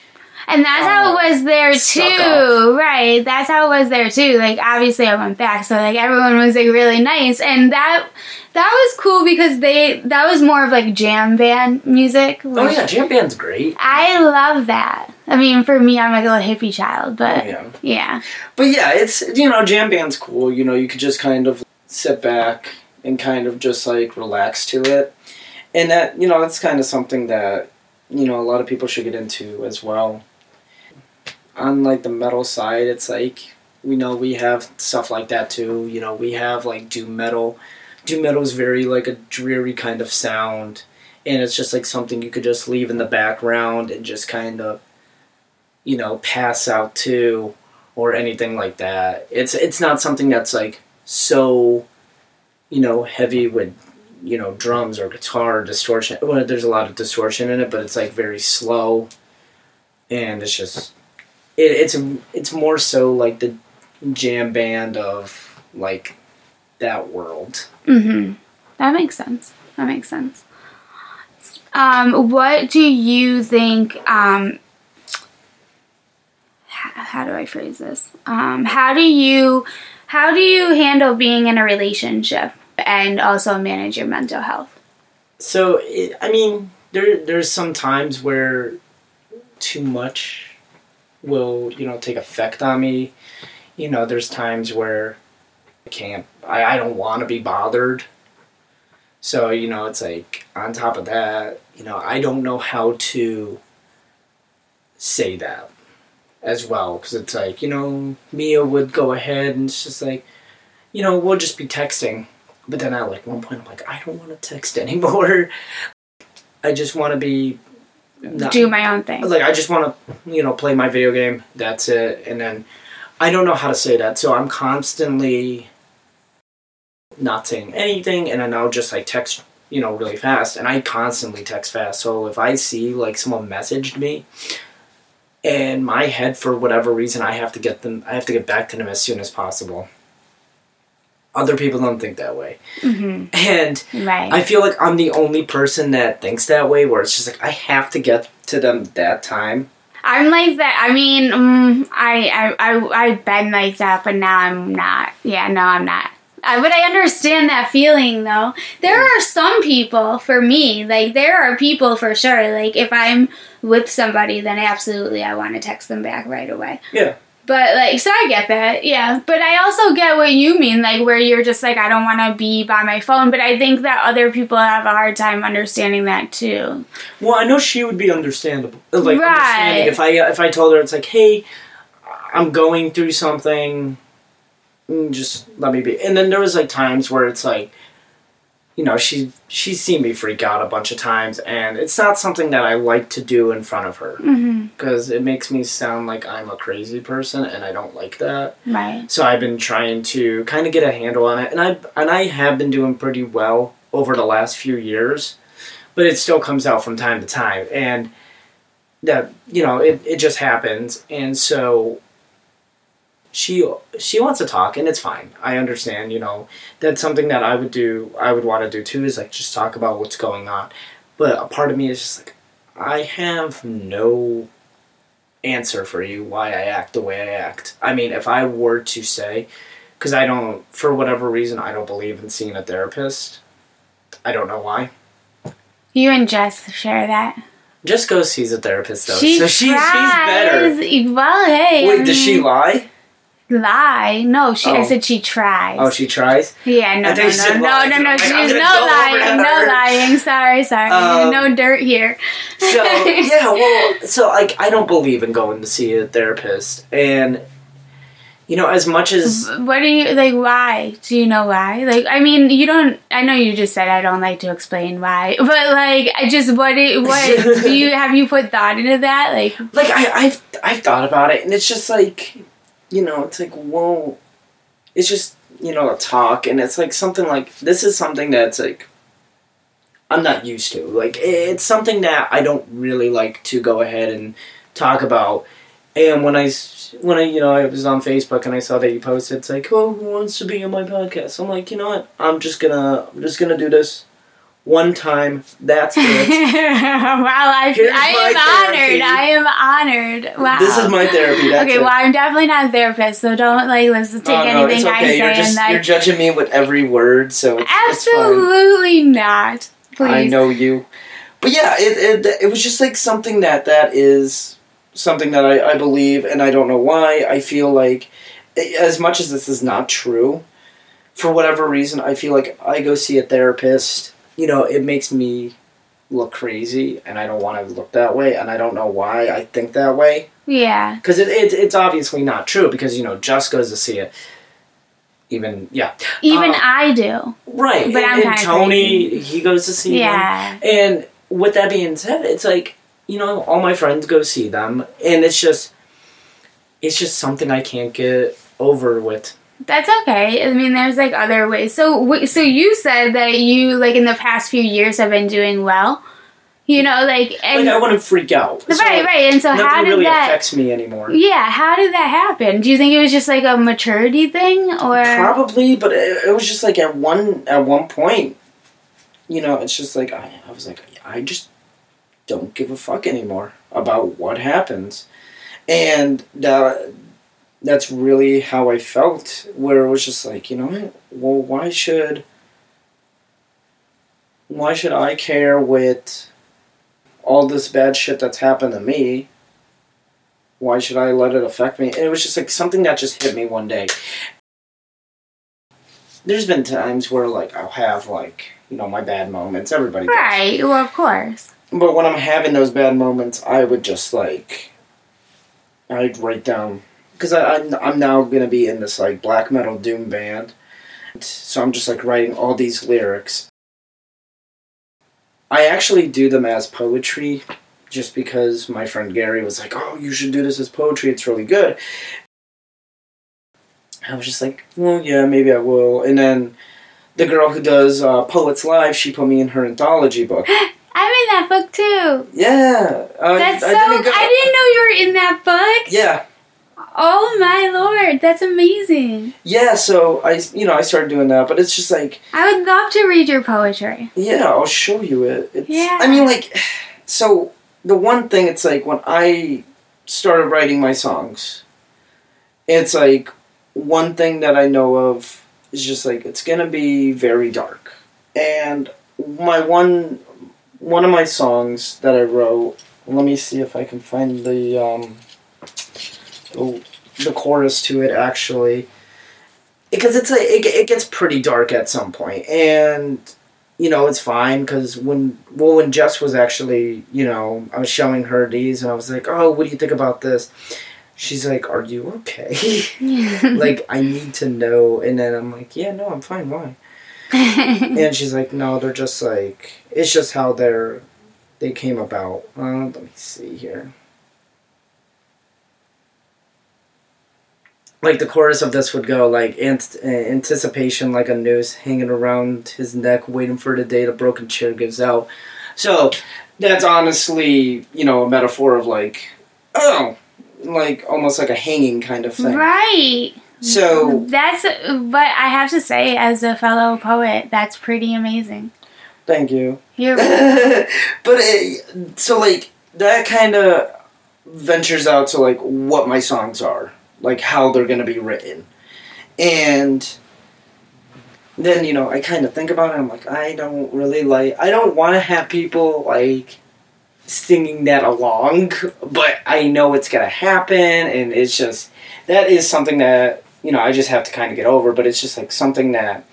and that's how Oh, it was there too right that's how it was there too like obviously i went back so like everyone was like really nice and that that was cool because they that was more of like jam band music Oh yeah, jam band's great. i love that i mean for me i'm like a little hippie child but Oh, yeah. yeah But yeah, it's you know, jam band's cool. You know, you could just kind of sit back and kind of just like relax to it. And that, you know, that's kind of something that, you know, a lot of people should get into as well. On like the metal side, it's like we know we have stuff like that too. You know, we have like doom metal. Doom metal is very like a dreary kind of sound. And it's just like something you could just leave in the background and just kind of, you know, pass out to or anything like that. It's it's not something that's like so, you know, heavy with you know drums or guitar distortion. Well, there's a lot of distortion in it, but it's like very slow, and it's just it, it's it's more so like the jam band of like that world. Mm-hmm. That makes sense. That makes sense. Um, what do you think? Um, how, how do I phrase this? Um, how do you how do you handle being in a relationship and also manage your mental health? So it, I mean, there there's some times where too much will you know take effect on me. You know, there's times where I can't. I, I don't want to be bothered. So you know, it's like on top of that, you know, I don't know how to say that as well because it's like you know Mia would go ahead and it's just like you know we'll just be texting but then at like one point I'm like I don't want to text anymore I just want to be not, Do my own thing. like I just want to you know play my video game. That's it. And then I don't know how to say that. So I'm constantly not saying anything. And then I'll just like text you know really fast. And I constantly text fast. So if I see like someone messaged me and my head for whatever reason I have to get them I have to get back to them as soon as possible other people don't think that way hmm and Right. I feel like I'm the only person that thinks that way where it's just like I have to get to them that time I'm like that. I mean, mm, I, I, I, I've been like that, but now I'm not. Yeah, no, I'm not. Uh, but I understand that feeling, though. There are some people, for me, like, there are people for sure. Like, if I'm with somebody, then absolutely I want to text them back right away. Yeah. But, like, so I get that, yeah. But I also get what you mean, like, where you're just like, I don't want to be by my phone. But I think that other people have a hard time understanding that, too. Well, I know she would be understandable. Like Right. understanding if I if I told her it's like, hey, I'm going through something, mm, just let me be. And then there was like times where it's like, you know, she she's seen me freak out a bunch of times, and it's not something that I like to do in front of her hmm because it makes me sound like I'm a crazy person, and I don't like that. Right. So I've been trying to kind of get a handle on it, and I and I have been doing pretty well over the last few years, but it still comes out from time to time, and that you know it, it just happens, and so she she wants to talk, and it's fine. I understand, you know, that's something that I would do. I would want to do too, is like just talk about what's going on, but a part of me is just like I have no answer for you why I act the way I act. I mean, if I were to say, because I don't, for whatever reason, I don't believe in seeing a therapist. I don't know why. You and Jess share that. Jess go sees a therapist though, She so she's she's better. Well, hey. I Wait, does she lie? Lie? No, she. I Oh. said she tries. Oh, she tries. Yeah, no, I no, no, no, no, no. She's no gonna go over lying, no lying. Sorry, sorry. Um, no dirt here. So yeah, well, so like I don't believe in going to see a therapist, and you know, as much as What do you like? Why? Do you know why? Like, I mean, you don't. I know you just said I don't like to explain why, but like, I just what? do- What do you have? You put thought into that? Like, like I, I've I've thought about it, and it's just like, you know, it's like, whoa, it's just you know a talk, and it's like something like this is something that's like I'm not used to. Like it's something that I don't really like to go ahead and talk about. And when I when I you know I was on Facebook and I saw that you posted, it's like, oh, who wants to be on my podcast? I'm like, you know what? I'm just gonna I'm just gonna do this one time. That's it. wow, I, Here's I am therapy. honored. I am honored. Wow. This is my therapy. That's okay, it. well, I'm definitely not a therapist, so don't like listen take Oh, no, anything it's I okay. You're just and you're judging me with every word, so it's, it's absolutely not. Please. I know you, but yeah, it, it it was just like something that that is something that I, I believe, and I don't know why. I feel like, as much as this is not true, for whatever reason, I feel like I go see a therapist. You know, it makes me look crazy, and I don't want to look that way, and I don't know why I think that way Yeah. because it, it it's obviously not true because you know Jess goes to see it. Even yeah, Even Um, I do. right. But and, I'm and Tony, he goes to see them. Yeah. And with that being said, it's like you know all my friends go see them, and it's just it's just something I can't get over with. That's okay. I mean, there's like other ways. So, so you said that you like in the past few years have been doing well. You know, like and like I wouldn't freak out. So right, right. And so, how did really that? affects me anymore. Yeah, how did that happen? Do you think it was just like a maturity thing, or Probably, but it, it was just like at one at one point, you know, it's just like I, I was like I just don't give a fuck anymore about what happens, and that that's really how I felt. Where it was just like you know what, well, why should why should I care with all this bad shit that's happened to me? Why should I let it affect me? And it was just like something that just hit me one day there's been times where like I'll have like you know my bad moments. Everybody does. right? Well, of course. But when I'm having those bad moments, I would just like I'd write down because I'm I'm now gonna be in this like black metal doom band, so I'm just like writing all these lyrics. I actually do them as poetry, just because my friend Gary was like, "Oh, you should do this as poetry. It's really good." I was just like, "Well, yeah, maybe I will." And then the girl who does uh, Poets Live, she put me in her anthology book. I'm in that book too. Yeah, uh, That's I so. didn't go- I didn't know you were in that book. Yeah, Oh my lord, that's amazing. yeah. So I, you know, I started doing that, but it's just like, I would love to read your poetry. yeah, I'll show you it. It's, Yeah. I mean, like, so the one thing it's like when I started writing my songs, it's like one thing that I know of is just like it's gonna be very dark, and my one one of my songs that I wrote. Let me see if I can find the um, the, the chorus to it actually, because it's like it, it gets pretty dark at some point, and you know it's fine because when well when Jess was actually you know I was showing her these and I was like oh what do you think about this. She's like, "Are you okay?" like, I need to know, and then I'm like, "Yeah, no, I'm fine. Why?" and she's like, no, they're just like it's just how they're they came about. Uh, let me see here. Like the chorus of this would go like ant- uh, anticipation, like a noose hanging around his neck, waiting for the day the broken chair gives out. So that's honestly, you know, a metaphor of like, oh, like almost like a hanging kind of thing. right. So That's, but I have to say, as a fellow poet, that's pretty amazing. thank you. You're, but it, so like that kind of ventures out to like what my songs are, like how they're gonna be written, and then you know I kind of think about it. I'm like I don't really like. I don't want to have people like singing that along, but I know it's gonna happen, and it's just that is something that you know I just have to kind of get over. But it's just like something that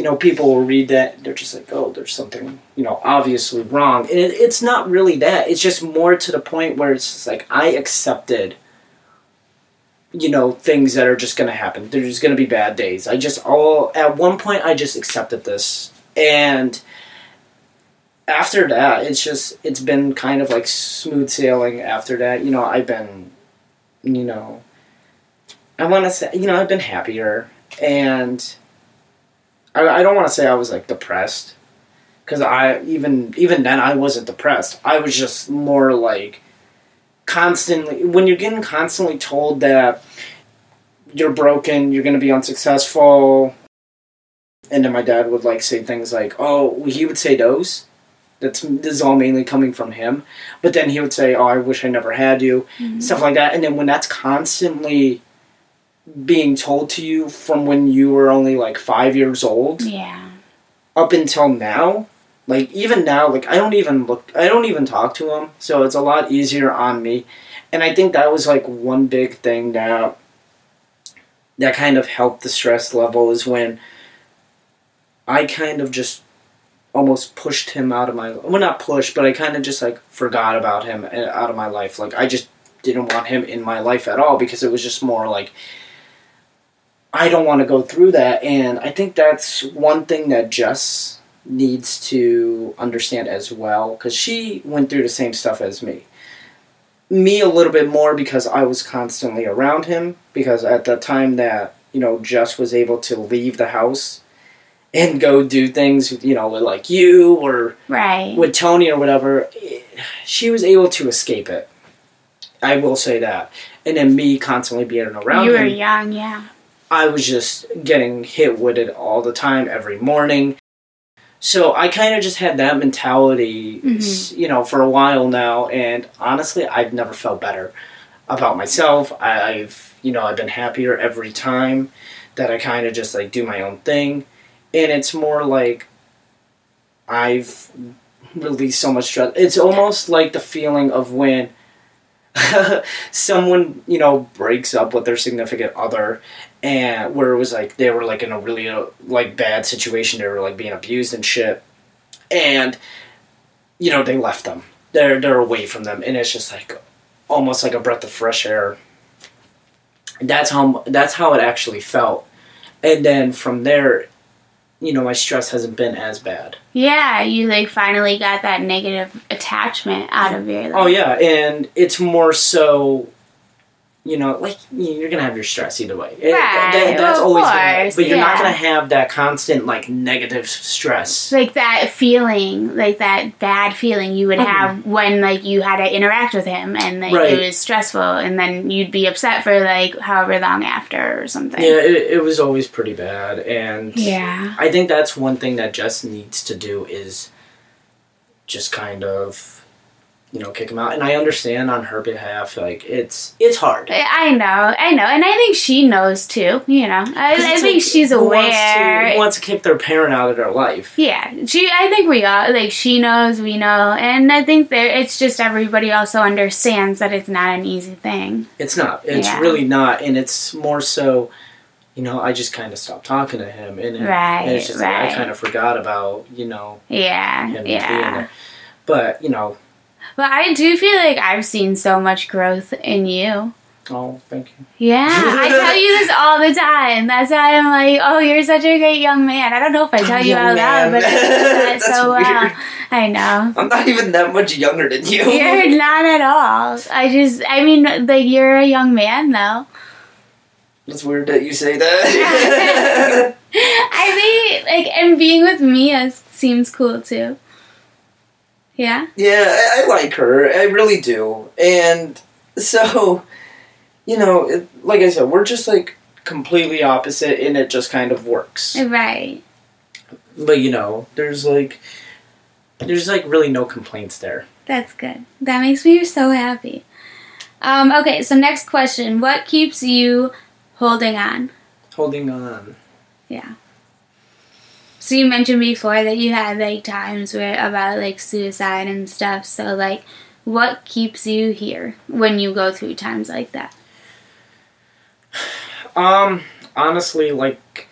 you know, people will read that they're just like, oh, there's something, you know, obviously wrong. And it, it's not really that. It's just more to the point where it's just like, I accepted, you know, things that are just going to happen. There's going to be bad days. I just all, at one point, I just accepted this. And after that, it's just, it's been kind of like smooth sailing after that. You know, I've been, you know, I want to say, you know, I've been happier. And, I, I don't want to say I was like depressed because I even even then I wasn't depressed. I was just more like constantly when you're getting constantly told that you're broken, you're going to be unsuccessful, and then my dad would like say things like, "Oh, he would say those." That's this is all mainly coming from him, but then he would say, "Oh, I wish I never had you," mm-hmm. stuff like that. And then when that's constantly being told to you from when you were only like five years old yeah. up until now like even now like i don't even look i don't even talk to him so it's a lot easier on me and i think that was like one big thing that that kind of helped the stress level is when i kind of just almost pushed him out of my well not push but i kind of just like forgot about him uh, out of my life like i just didn't want him in my life at all because it was just more like I don't want to go through that. And I think that's one thing that Jess needs to understand as well because she went through the same stuff as me. Me a little bit more because I was constantly around him because at the time that, you know, Jess was able to leave the house and go do things, you know, with like you or Right. with Tony or whatever, she was able to escape it. I will say that. And then me constantly being around you him. were young, yeah. I was just getting hit with it all the time, every morning. So I kind of just had that mentality, Mhm. you know, for a while now. And honestly, I've never felt better about myself. I've, you know, I've been happier every time that I kind of just like do my own thing. And it's more like I've released so much stress. It's almost like the feeling of when someone, you know, breaks up with their significant other and where it was like they were like in a really uh, like bad situation. They were like being abused and shit. And you know they left them. They're they're away from them. And it's just like almost like a breath of fresh air. That's how that's how it actually felt. And then from there you know my stress hasn't been as bad. Yeah, you like finally got that negative attachment out of your life. oh yeah. And it's more so you know like you're gonna have your stress either way eh, It- Right, that- that's of always gonna, course, but you're not gonna have that constant like negative stress Like that feeling, like that bad feeling you would mm-hmm. have when like you had to interact with him and like Right. it was stressful and then you'd be upset for like however long after or something. Yeah, it, it was always pretty bad, and Yeah. I think that's one thing that Jess needs to do is just kind of, you know, kick him out. And I understand on her behalf, like it's it's hard. I know, I know, and I think she knows too. You know, I, I think like, she's who wants aware. to, wants to kick their parent out of their life? Yeah, she. I think we all like. She knows, we know, and I think that it's just everybody also understands that it's not an easy thing. It's not. It's Yeah. really not, and it's more so. You know, I just kind of stopped talking to him, and, it- Right, and it's just like I kind of forgot about you know Yeah, yeah. But you know, But I do feel like I've seen so much growth in you. Oh, thank you. Yeah, I tell you this all the time. That's why I'm like, oh, you're such a great young man. I don't know if I tell you out loud, but I do that That's so uh, well. I know. I'm not even that much younger than you. You're not at all. I just, I mean, like, you're a young man, though. That's weird that you say that. I think, like, and being with Mia seems cool, too. Yeah? yeah, I, I like her. I really do. And so, you know, it, like I said, we're just like completely opposite, and it just kind of works. Right. But you know, there's like, there's like really no complaints there. That's good. That makes me so happy. Um, okay, so next question. What keeps you holding on? Holding on. Yeah. So you mentioned before that you had like times where about like suicide and stuff. So like what keeps you here when you go through times like that? Um, honestly, like,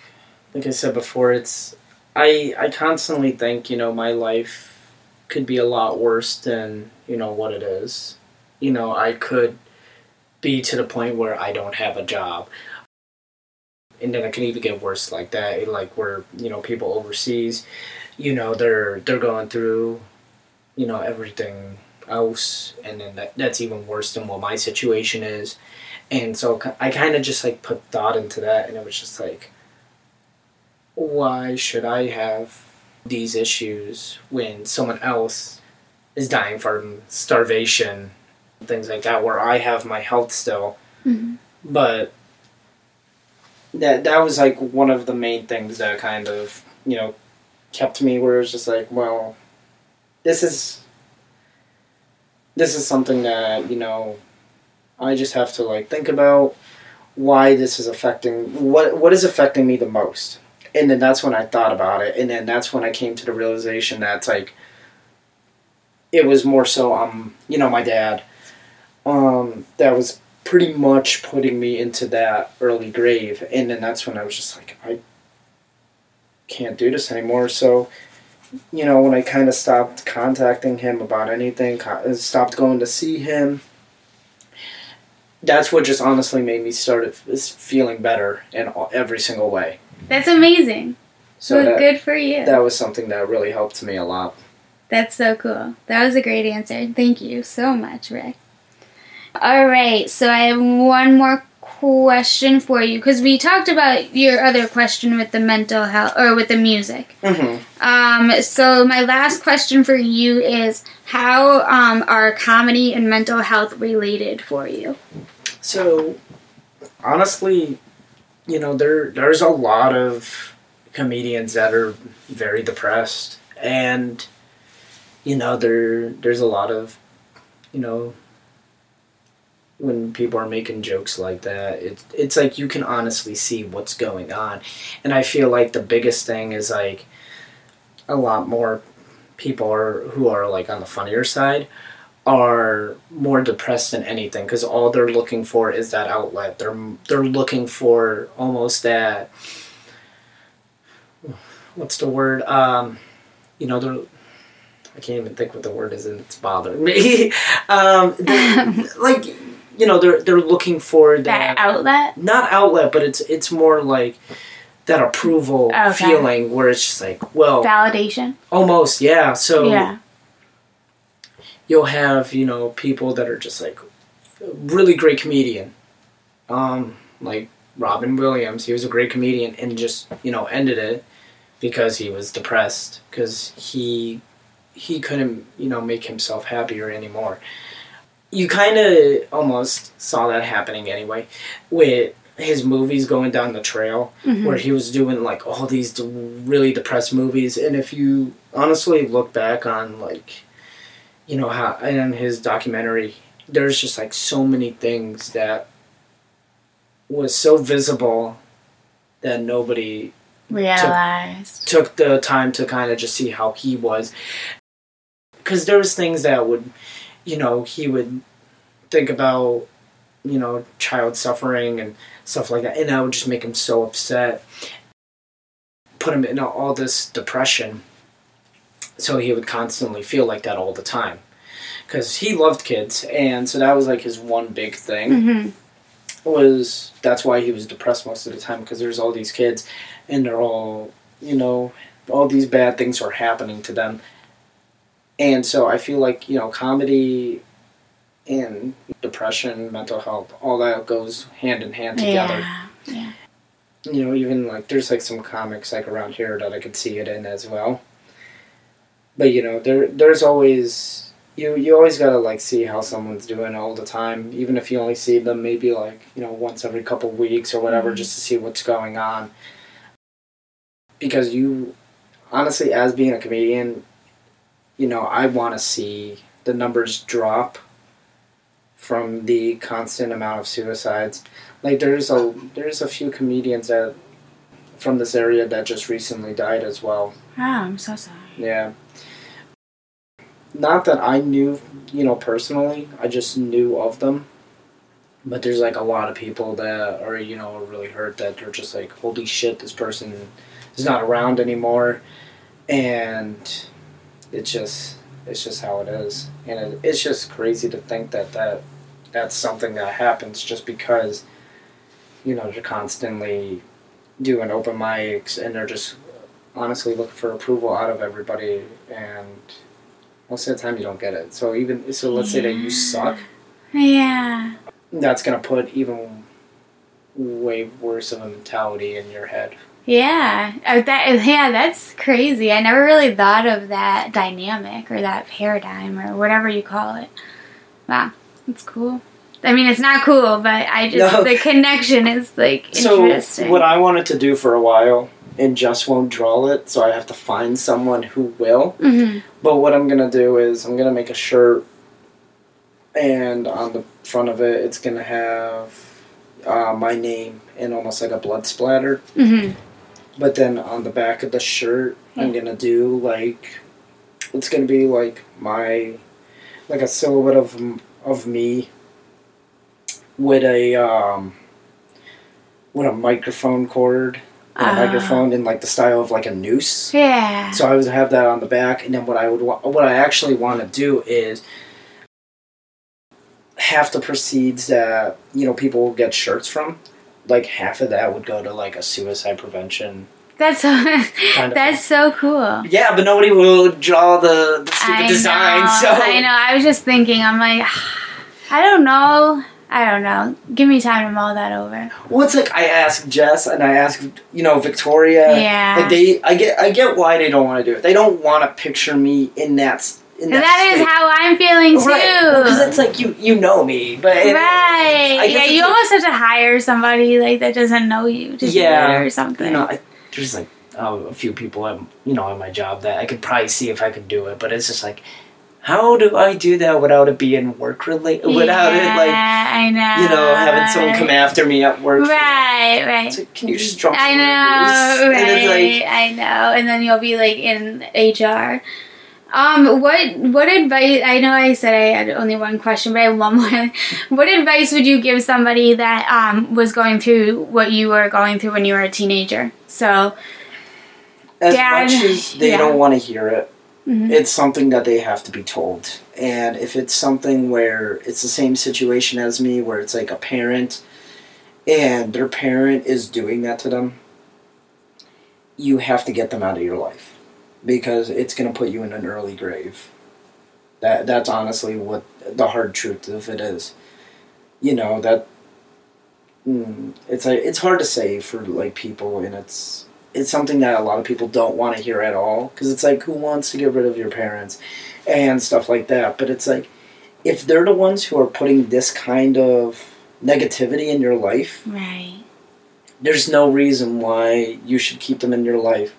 like I said before, it's I I constantly think you know my life could be a lot worse than you know what it is. You know, I could be to the point where I don't have a job. And then it can even get worse like that, like where you know people overseas, you know they're they're going through, you know everything else, and then that, that's even worse than what my situation is, and so I kind of just like put thought into that, and it was just like, why should I have these issues when someone else is dying from starvation, things like that, where I have my health still, Mm-hmm. but that that was like one of the main things that kind of you know kept me where it was just like well this is this is something that you know i just have to like think about why this is affecting what what is affecting me the most. And then that's when i thought about it. And then that's when i came to the realization that like it was more so um you know my dad um that was pretty much putting me into that early grave and then that's when i was just like i can't do this anymore so you know when i kind of stopped contacting him about anything uh, stopped going to see him that's what just honestly made me start feeling better in every single way That's amazing. so well, that, good for you. that was something that really helped me a lot That's so cool. That was a great answer. Thank you so much, Rick. All right, so I have one more question for you because we talked about your other question with the mental health or with the music. mm-hmm. Um, so my last question for you is how um, are comedy and mental health related for you? So, honestly, you know, there there's a lot of comedians that are very depressed, and you know, there there's a lot of, you know, when people are making jokes like that, it's it's like you can honestly see what's going on, and I feel like the biggest thing is like a lot more people are who are like on the funnier side are more depressed than anything because all they're looking for is that outlet. They're they're looking for almost that. What's the word? Um, you know, they're. I can't even think what the word is, and it's bothering me. um, like, you know, they're they're looking for That that, outlet? not outlet, but it's it's more like that approval Okay. feeling where it's just like, well, Validation? almost, yeah. So yeah. you'll have you know people that are just like really great comedian um like robin williams he was a great comedian and just you know ended it because he was depressed because he he couldn't you know make himself happier anymore you kind of almost saw that happening anyway with his movies going down the trail Mhm. where he was doing like all these d- really depressed movies and if you honestly look back on like you know how in his documentary there's just like so many things that was so visible that nobody Realized. took the time to kind of just see how he was because there was things that would you know he would think about you know child suffering and stuff like that and that would just make him so upset put him in all this depression. So he would constantly feel like that all the time. Because he loved kids and so that was like his one big thing hmm was that's why he was depressed most of the time because there's all these kids and they're all you know all these bad things are happening to them and so i feel like you know comedy and depression mental health all that goes hand in hand together Yeah. Yeah. you know even like there's like some comics like around here that i could see it in as well but you know there there's always you you always gotta like see how someone's doing all the time even if you only see them maybe like you know once every couple weeks or whatever Mhm. just to see what's going on because you honestly as being a comedian you know i want to see the numbers drop from the constant amount of suicides. Like there's a there's a few comedians that from this area that just recently died as well. Oh, I'm so sorry. yeah. Not that i knew you know personally i just knew of them. But there's like a lot of people that are you know really hurt that they're just like holy shit this person is not around anymore. And it's just it's just how it is. And it, it's just crazy to think that that that's something that happens just because you know they're constantly doing open mics and they're just honestly looking for approval out of everybody. And most of the time you don't get it. So even so let's say that you suck. Yeah. that's gonna put even way worse of a mentality in your head Yeah. Uh, that yeah, that's crazy. I never really thought of that dynamic or that paradigm or whatever you call it. Wow, that's cool. I mean, it's not cool, but I just No. the connection is like interesting. so what i wanted to do for a while and just won't draw it so i have to find someone who will hmm But what I'm gonna do is I'm gonna make a shirt, and on the front of it, it's gonna have uh, my name and almost like a blood splatter. hmm But then on the back of the shirt, I'm gonna do like it's gonna be like my like a silhouette of of me with a um with a microphone cord and a Ah. microphone in like the style of like a noose. Yeah. So I would have that on the back, and then what I would wa- what I actually want to do is half the proceeds that you know people will get shirts from, like half of that would go to like a suicide prevention. that's so, of that's so cool. Yeah, but nobody will draw the, the stupid I design. know, So I know. I was just thinking. I'm like, I don't know. I don't know. Give me time to mull that over. well, it's like I ask Jess and I ask you know Victoria. Yeah. Like they, I get, I get why they don't want to do it. They don't want to picture me in that. In that, that is how I'm feeling too. Right, because it's like you, you know me, but it- right. Yeah, you like- almost have to hire somebody like that doesn't know you to Yeah, or something. you know, I, there's like uh, a few people at you know at my job that I could probably see if I could do it, but it's just like, how do I do that without it being work related? Without yeah, it like I know. you know having someone come after me at work? Right, right. Like, Can you just drop? I know, reviews? And it's right? like, I know, and then you'll be like in HR. Um, what what advice? I know I said I had only one question, but I have one more. what advice would you give somebody that um was going through what you were going through when you were a teenager? So, as Dad, much as they yeah. don't want to hear it, mhm. it's something that they have to be told. And if it's something where it's the same situation as me, where it's like a parent and their parent is doing that to them, you have to get them out of your life because it's going to put you in an early grave. That that's honestly what the hard truth of it is. You know that mm, it's like it's hard to say for like people, and it's it's something that a lot of people don't want to hear at all because it's like who wants to get rid of your parents and stuff like that. But it's like if they're the ones who are putting this kind of negativity in your life, right, there's no reason why you should keep them in your life.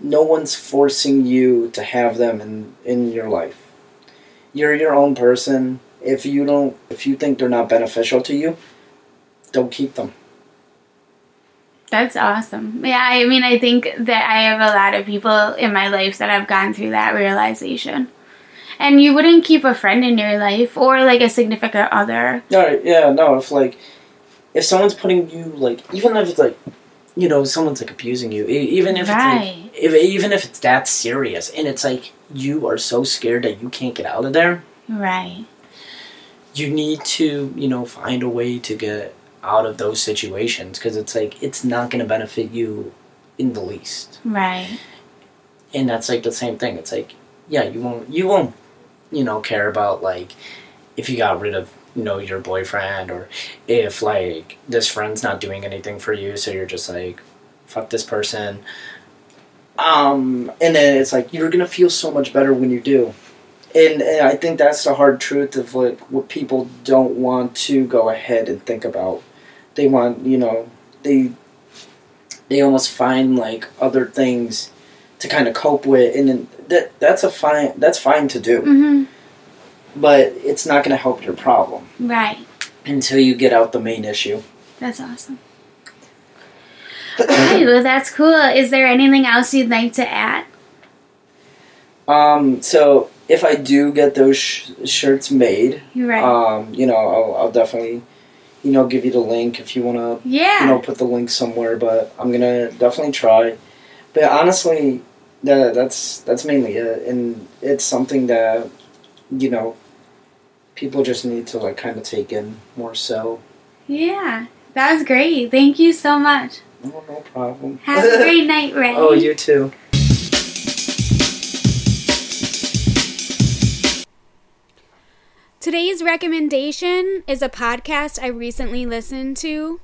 No one's forcing you to have them in, in your life. You're your own person. If you don't if you think they're not beneficial to you, don't keep them. that's awesome. Yeah, I mean, I think that I have a lot of people in my life that have gone through that realization. And you wouldn't keep a friend in your life or like a significant other. No, yeah, no. If like, if someone's putting you like, even if it's like, you know, someone's like abusing you, even if Right. it's like, if even if it's that serious, and it's like you are so scared that you can't get out of there, Right. you need to, you know, find a way to get out of those situations because it's like it's not going to benefit you in the least. Right. And that's like the same thing. It's like yeah, you won't you won't you know care about like if you got rid of know your boyfriend or if like this friend's not doing anything for you so you're just like fuck this person. Um and then it's like you're gonna feel so much better when you do. And, and i think that's the hard truth of like what people don't want to go ahead and think about. They want you know they they almost find like other things to kind of cope with and then that that's a fine that's fine to do. Hmm but it's not going to help your problem Right. until you get out the main issue. That's awesome. Okay, well, that's cool. Is there anything else you'd like to add? Um, so if I do get those sh- shirts made, right. um, you know, I'll, I'll definitely, you know, give you the link if you want to, yeah. you know, put the link somewhere. But I'm gonna definitely try. But honestly, that that's that's mainly it, and it's something that, you know, people just need to like kind of take in more so. yeah. That was great. Thank you so much. Oh, no problem. Have a great night, Ray. oh, you too. Today's recommendation is a podcast I recently listened to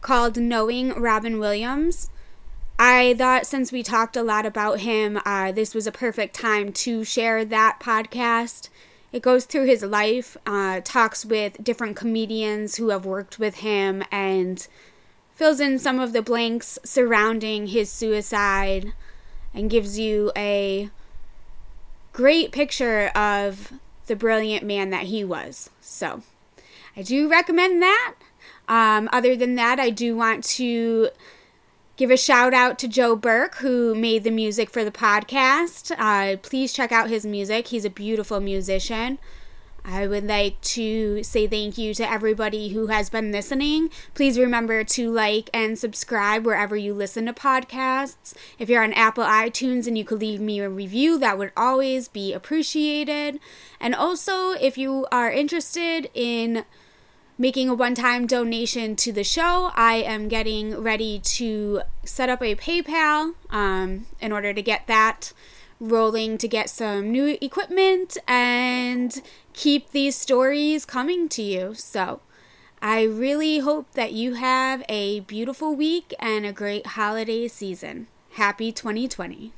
called Knowing Robin Williams. I thought since we talked a lot about him, uh, this was a perfect time to share that podcast. It goes through his life, uh, talks with different comedians who have worked with him, and fills in some of the blanks surrounding his suicide and gives you a great picture of the brilliant man that he was. So, I do recommend that. Um, other than that, I do want to give a shout out to Joe Burke, who made the music for the podcast. Uh, please check out his music, he's a beautiful musician. I would like to say thank you to everybody who has been listening. Please remember to like and subscribe wherever you listen to podcasts. If you're on Apple iTunes and you could leave me a review, that would always be appreciated. And also, if you are interested in making a one time donation to the show. I am getting ready to set up a PayPal um, in order to get that rolling to get some new equipment and keep these stories coming to you. So, I really hope that you have a beautiful week and a great holiday season. Happy 2020.